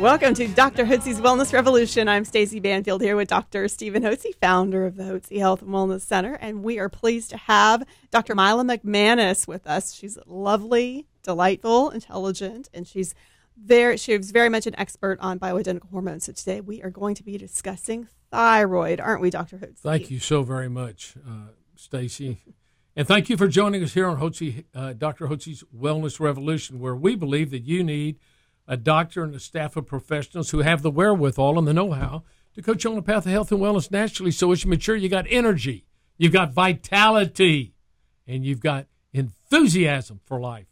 Welcome to Dr. Hotze's Wellness Revolution. I'm Stacy Banfield here with Dr. Stephen Hotze, founder of the Hotze Health and Wellness Center, and we are pleased to have Dr. Mila McManus with us. She's lovely, delightful, intelligent, and she's very she's very much an expert on bioidentical hormones. So today we are going to be discussing thyroid, aren't we, Dr. Hotze? Thank you so very much, uh, Stacy. And thank you for joining us here on Hotze, uh, Dr. Hotze's Wellness Revolution, where we believe that you need – a doctor and a staff of professionals who have the wherewithal and the know-how to coach you on the path of health and wellness naturally. So as you mature, you got energy, you've got vitality, and you've got enthusiasm for life.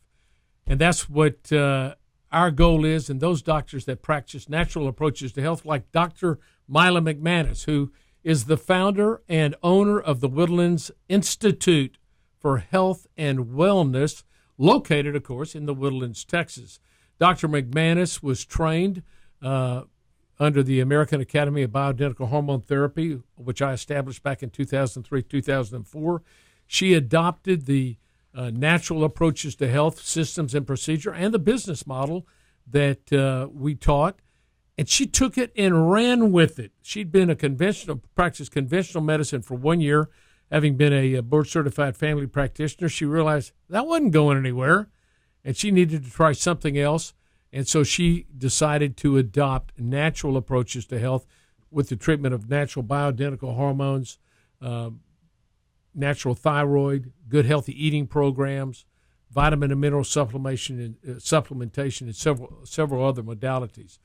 And that's what uh, our goal is. And those doctors that practice natural approaches to health, like Dr. Mila McManus, who is the founder and owner of the Woodlands Institute for Health and Wellness, located, of course, in the Woodlands, Texas. Dr. McManus was trained uh, under the American Academy of Bioidentical Hormone Therapy, which I established back in 2003 2004. She adopted the uh, natural approaches to health systems and procedure and the business model that uh, we taught. And she took it and ran with it. She'd been a conventional, practiced conventional medicine for one year, having been a board certified family practitioner. She realized that wasn't going anywhere and she needed to try something else. And so she decided to adopt natural approaches to health with the treatment of natural bioidentical hormones, uh, natural thyroid, good healthy eating programs, vitamin and mineral supplementation, and, uh, supplementation, and several several other modalities.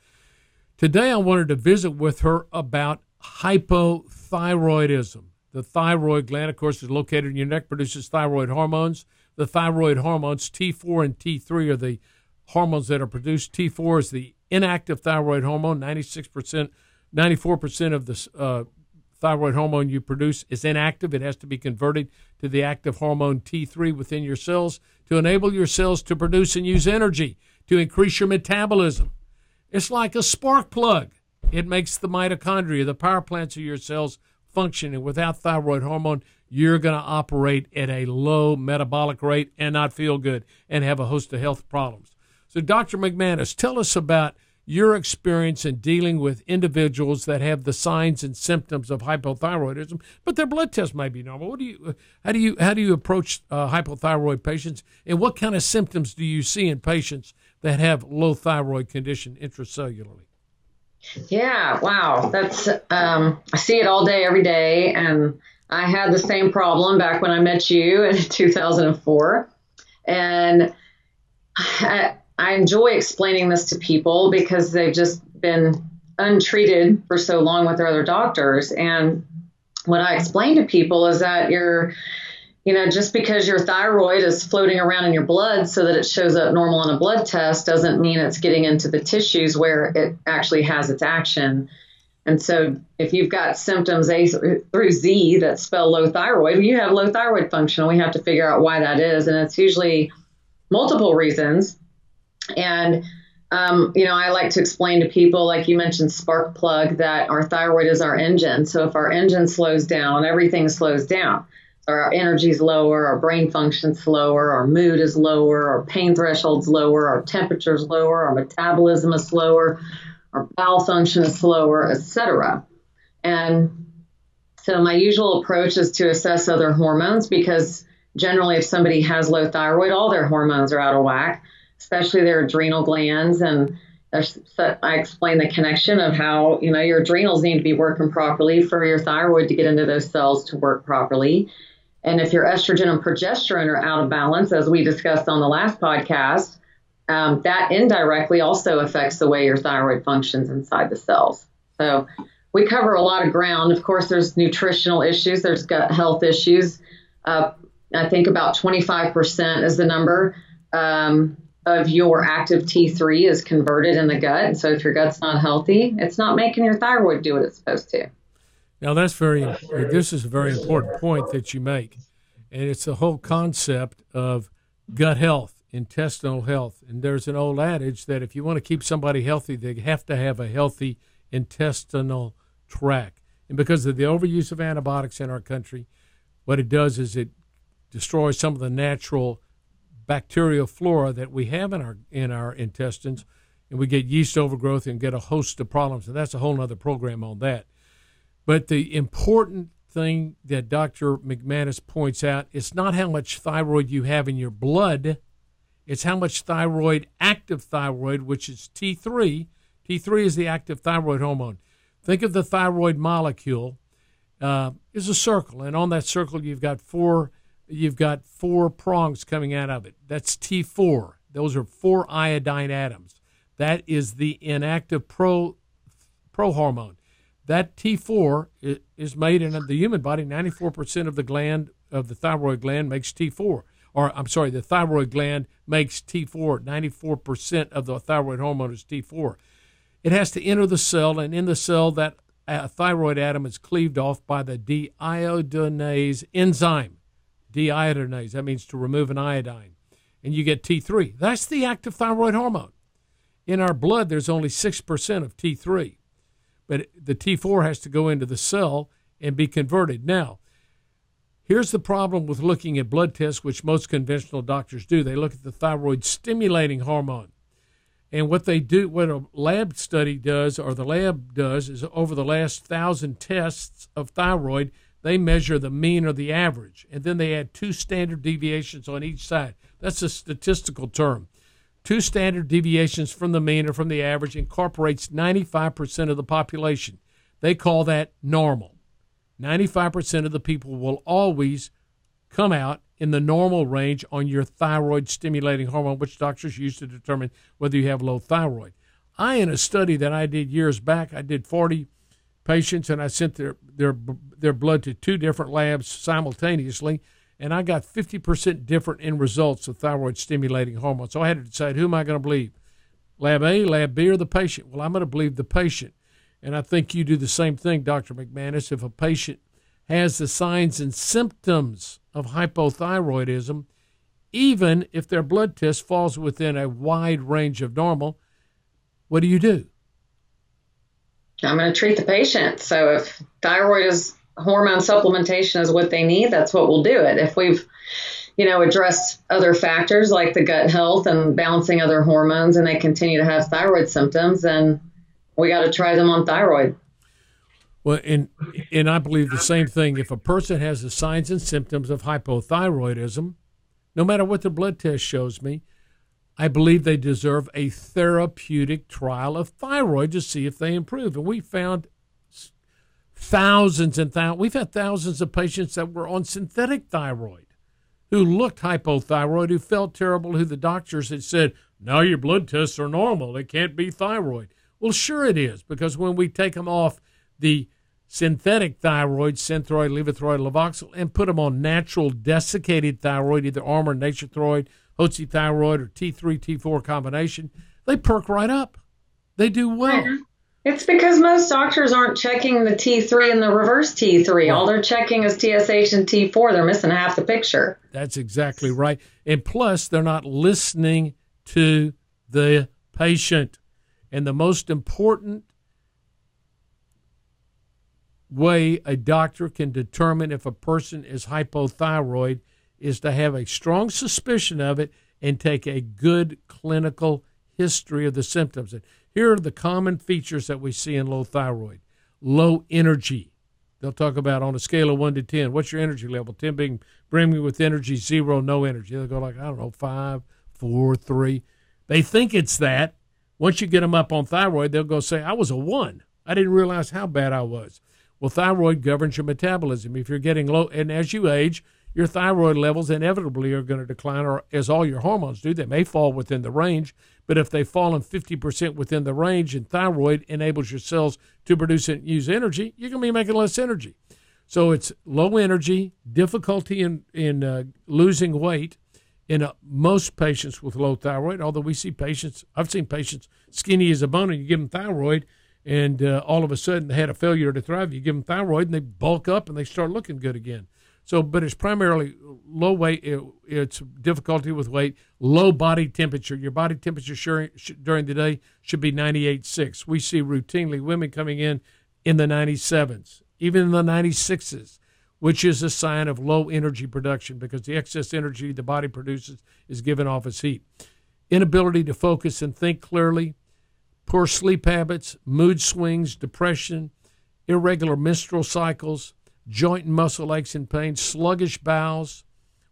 Today, I wanted to visit with her about hypothyroidism. The thyroid gland, of course, is located in your neck, produces thyroid hormones the thyroid hormones. T4 and T3 are the hormones that are produced. T4 is the inactive thyroid hormone. 96%, 94% of the uh, thyroid hormone you produce is inactive. It has to be converted to the active hormone T3 within your cells to enable your cells to produce and use energy, to increase your metabolism. It's like a spark plug. It makes the mitochondria, the power plants of your cells, function. And without thyroid hormone, you're going to operate at a low metabolic rate and not feel good and have a host of health problems. So, Dr. McManus, tell us about your experience in dealing with individuals that have the signs and symptoms of hypothyroidism, but their blood test might be normal. What do you, how do you, how do you approach uh, hypothyroid patients, and what kind of symptoms do you see in patients that have low thyroid condition intracellularly? Yeah, wow, that's um, I see it all day, every day, and I had the same problem back when I met you in 2004. And I, I enjoy explaining this to people because they've just been untreated for so long with their other doctors. And what I explain to people is that you're, you know, just because your thyroid is floating around in your blood so that it shows up normal on a blood test doesn't mean it's getting into the tissues where it actually has its action. And so, if you've got symptoms A through Z that spell low thyroid, you have low thyroid function. We have to figure out why that is. And it's usually multiple reasons. And, um, you know, I like to explain to people, like you mentioned, spark plug, that our thyroid is our engine. So, if our engine slows down, everything slows down. So our energy is lower, our brain function's slower, our mood is lower, our pain threshold's lower, our temperature's lower, our metabolism is slower bowel function is slower, etc. And so my usual approach is to assess other hormones because generally if somebody has low thyroid, all their hormones are out of whack, especially their adrenal glands and I explain the connection of how you know your adrenals need to be working properly for your thyroid to get into those cells to work properly. And if your estrogen and progesterone are out of balance, as we discussed on the last podcast, um, that indirectly also affects the way your thyroid functions inside the cells. So we cover a lot of ground. Of course, there's nutritional issues, there's gut health issues. Uh, I think about 25% is the number um, of your active T3 is converted in the gut. And so if your gut's not healthy, it's not making your thyroid do what it's supposed to. Now that's very. This is a very important point that you make, and it's the whole concept of gut health, intestinal health. And there's an old adage that if you want to keep somebody healthy, they have to have a healthy intestinal tract. And because of the overuse of antibiotics in our country, what it does is it destroys some of the natural bacterial flora that we have in our in our intestines, and we get yeast overgrowth and get a host of problems. And that's a whole other program on that. But the important thing that Dr. McManus points out is not how much thyroid you have in your blood, it's how much thyroid, active thyroid, which is T3. T3 is the active thyroid hormone. Think of the thyroid molecule uh, is a circle, and on that circle you've got four you've got four prongs coming out of it. That's T4. Those are four iodine atoms. That is the inactive pro prohormone. That T4 is made in the human body. 94% of the gland of the thyroid gland makes T4. Or I'm sorry, the thyroid gland makes T4. 94% of the thyroid hormone is T4. It has to enter the cell, and in the cell, that uh, thyroid atom is cleaved off by the deiodinase enzyme. Deiodinase, that means to remove an iodine. And you get T3. That's the active thyroid hormone. In our blood, there's only 6% of T3 but the T4 has to go into the cell and be converted. Now, here's the problem with looking at blood tests, which most conventional doctors do. They look at the thyroid stimulating hormone. And what they do, what a lab study does, or the lab does, is over the last thousand tests of thyroid, they measure the mean or the average. And then they add two standard deviations on each side. That's a statistical term two standard deviations from the mean or from the average incorporates 95% of the population. They call that normal. 95% of the people will always come out in the normal range on your thyroid stimulating hormone, which doctors use to determine whether you have low thyroid. I, in a study that I did years back, I did 40 patients and I sent their, their, their blood to two different labs simultaneously and I got 50% different in results of thyroid stimulating hormone. So I had to decide who am I going to believe? Lab A, Lab B, or the patient? Well, I'm going to believe the patient. And I think you do the same thing, Dr. McManus. If a patient has the signs and symptoms of hypothyroidism, even if their blood test falls within a wide range of normal, what do you do? I'm going to treat the patient. So if thyroid is hormone supplementation is what they need, that's what we'll do it. If we've you know, addressed other factors like the gut health and balancing other hormones, and they continue to have thyroid symptoms, then we got to try them on thyroid. Well, and and I believe the same thing. If a person has the signs and symptoms of hypothyroidism, no matter what the blood test shows me, I believe they deserve a therapeutic trial of thyroid to see if they improve. And we found thousands and thousands. We've had thousands of patients that were on synthetic thyroid who looked hypothyroid, who felt terrible, who the doctors had said, now your blood tests are normal. It can't be thyroid. Well, sure it is, because when we take them off the synthetic thyroid, synthroid, levothyroid, Levoxyl, and put them on natural desiccated thyroid, either Armour, Nature-Throid, Hotze Thyroid, or T3, T4 combination, they perk right up. They do well. Mm-hmm. It's because most doctors aren't checking the T3 and the reverse T3. All they're checking is TSH and T4. They're missing half the picture. That's exactly right. And plus, they're not listening to the patient. And the most important way a doctor can determine if a person is hypothyroid is to have a strong suspicion of it and take a good clinical history of the symptoms. And here are the common features that we see in low thyroid low energy. They'll talk about on a scale of 1 to 10, what's your energy level? 10 being brimming with energy, zero, no energy. They'll go like, I don't know, 5, 4, 3. They think it's that. Once you get them up on thyroid, they'll go say, I was a 1. I didn't realize how bad I was. Well, thyroid governs your metabolism. If you're getting low, and as you age, your thyroid levels inevitably are going to decline, or as all your hormones do, they may fall within the range. But if they've fallen 50% within the range and thyroid enables your cells to produce and use energy, you're going to be making less energy. So it's low energy, difficulty in, in uh, losing weight, in uh, most patients with low thyroid, although we see patients, I've seen patients skinny as a bone, and you give them thyroid, and uh, all of a sudden they had a failure to thrive. You give them thyroid, and they bulk up and they start looking good again. So, but it's primarily low weight. It, it's difficulty with weight, low body temperature. Your body temperature sure, during the day should be 98.6. We see routinely women coming in in the 97s, even in the 96s, which is a sign of low energy production because the excess energy the body produces is given off as heat. Inability to focus and think clearly, poor sleep habits, mood swings, depression, irregular menstrual cycles joint and muscle aches and pains, sluggish bowels,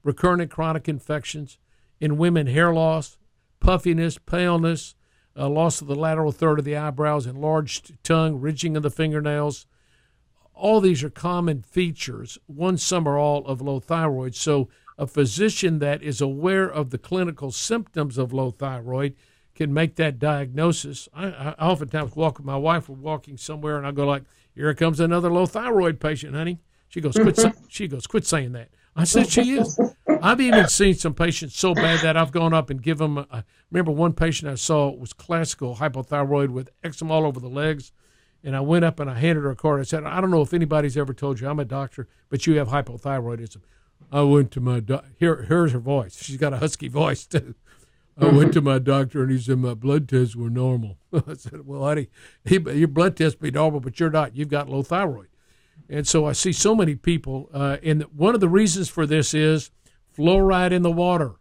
recurrent and chronic infections. In women, hair loss, puffiness, paleness, uh, loss of the lateral third of the eyebrows, enlarged tongue, ridging of the fingernails. All these are common features, one, some, or all, of low thyroid. So, a physician that is aware of the clinical symptoms of low thyroid can make that diagnosis. I, I oftentimes walk with my wife. We're walking somewhere, and I go like, "Here comes another low thyroid patient, honey." She goes, "Quit." she goes, "Quit saying that." I said, "She is." I've even seen some patients so bad that I've gone up and give them. A, remember one patient I saw was classical hypothyroid with eczema all over the legs. And I went up and I handed her a card. I said, I don't know if anybody's ever told you I'm a doctor, but you have hypothyroidism. I went to my doctor. Here, here's her voice. She's got a husky voice too. I went to my doctor and he said my blood tests were normal. I said, "Well, honey, he, your blood tests be normal, but you're not. You've got low thyroid." And so I see so many people. Uh, and one of the reasons for this is fluoride in the water,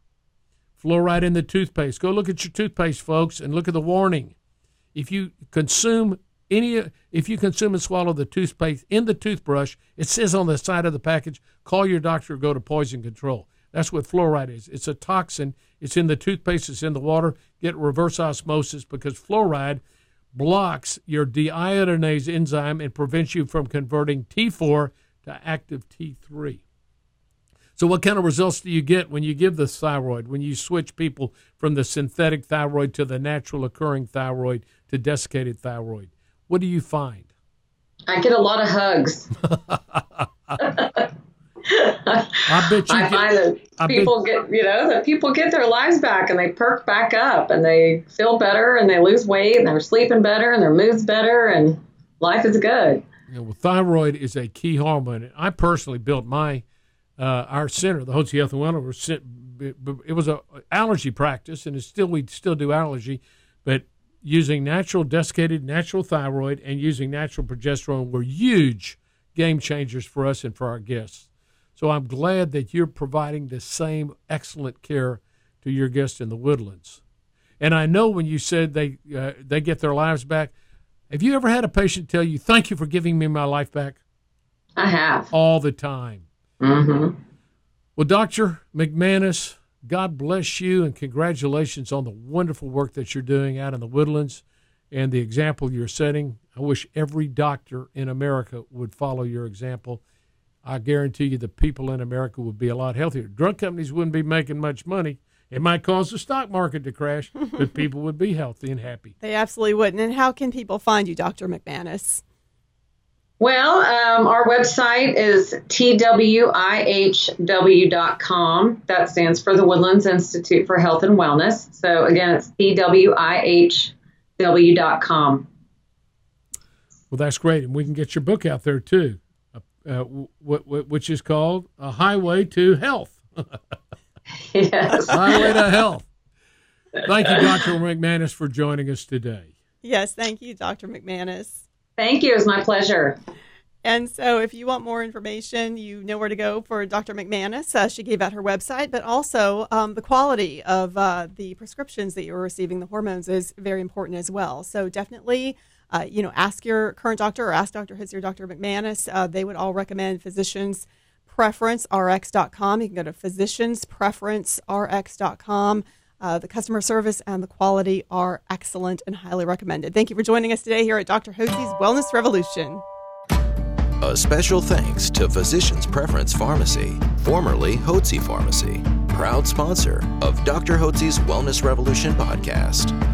fluoride in the toothpaste. Go look at your toothpaste, folks, and look at the warning. If you consume any, if you consume and swallow the toothpaste in the toothbrush, it says on the side of the package, call your doctor or go to poison control. That's what fluoride is. It's a toxin. It's in the toothpaste. It's in the water. Get reverse osmosis because fluoride blocks your deiodinase enzyme and prevents you from converting T4 to active T3. So, what kind of results do you get when you give the thyroid, when you switch people from the synthetic thyroid to the natural occurring thyroid to desiccated thyroid? What do you find? I get a lot of hugs. I bet you. I get, find that I people bet, get, you know, that people get their lives back and they perk back up and they feel better and they lose weight and they're sleeping better and their mood's better and life is good. You know, well, thyroid is a key hormone. I personally built my uh, our center, the Hotze Health and Wellness. It was a allergy practice, and it's still we still do allergy, but using natural desiccated natural thyroid and using natural progesterone were huge game changers for us and for our guests. So I'm glad that you're providing the same excellent care to your guests in the woodlands. And I know when you said they uh, they get their lives back, have you ever had a patient tell you, "Thank you for giving me my life back"? I have all the time. Mm-hmm. Well, Doctor McManus, God bless you and congratulations on the wonderful work that you're doing out in the woodlands and the example you're setting. I wish every doctor in America would follow your example. I guarantee you the people in America would be a lot healthier. Drug companies wouldn't be making much money. It might cause the stock market to crash, but people would be healthy and happy. They absolutely wouldn't. And how can people find you, Dr. McManus? Well, um, our website is twihw.com. That stands for the Woodlands Institute for Health and Wellness. So again, it's twihw.com. Well, that's great. And we can get your book out there too uh, w- w- which is called A Highway to Health. yes. Highway to Health. Thank you, Dr. McManus, for joining us today. Yes, thank you, Dr. McManus. Thank you. It's my pleasure. And so, if you want more information, you know where to go for Dr. McManus. Uh, she gave out her website, but also um, the quality of uh, the prescriptions that you're receiving, the hormones, is very important as well. So, definitely uh, you know, ask your current doctor or ask Dr. Hotze or Dr. McManus. Uh, they would all recommend physicians Preference rx.com. You can go to physicianspreferencerx.com. Uh, the customer service and the quality are excellent and highly recommended. Thank you for joining us today here at Dr. Hotze's Wellness Revolution. A special thanks to Physicians Preference Pharmacy, formerly Hotze Pharmacy, proud sponsor of Dr. Hotze's Wellness Revolution podcast.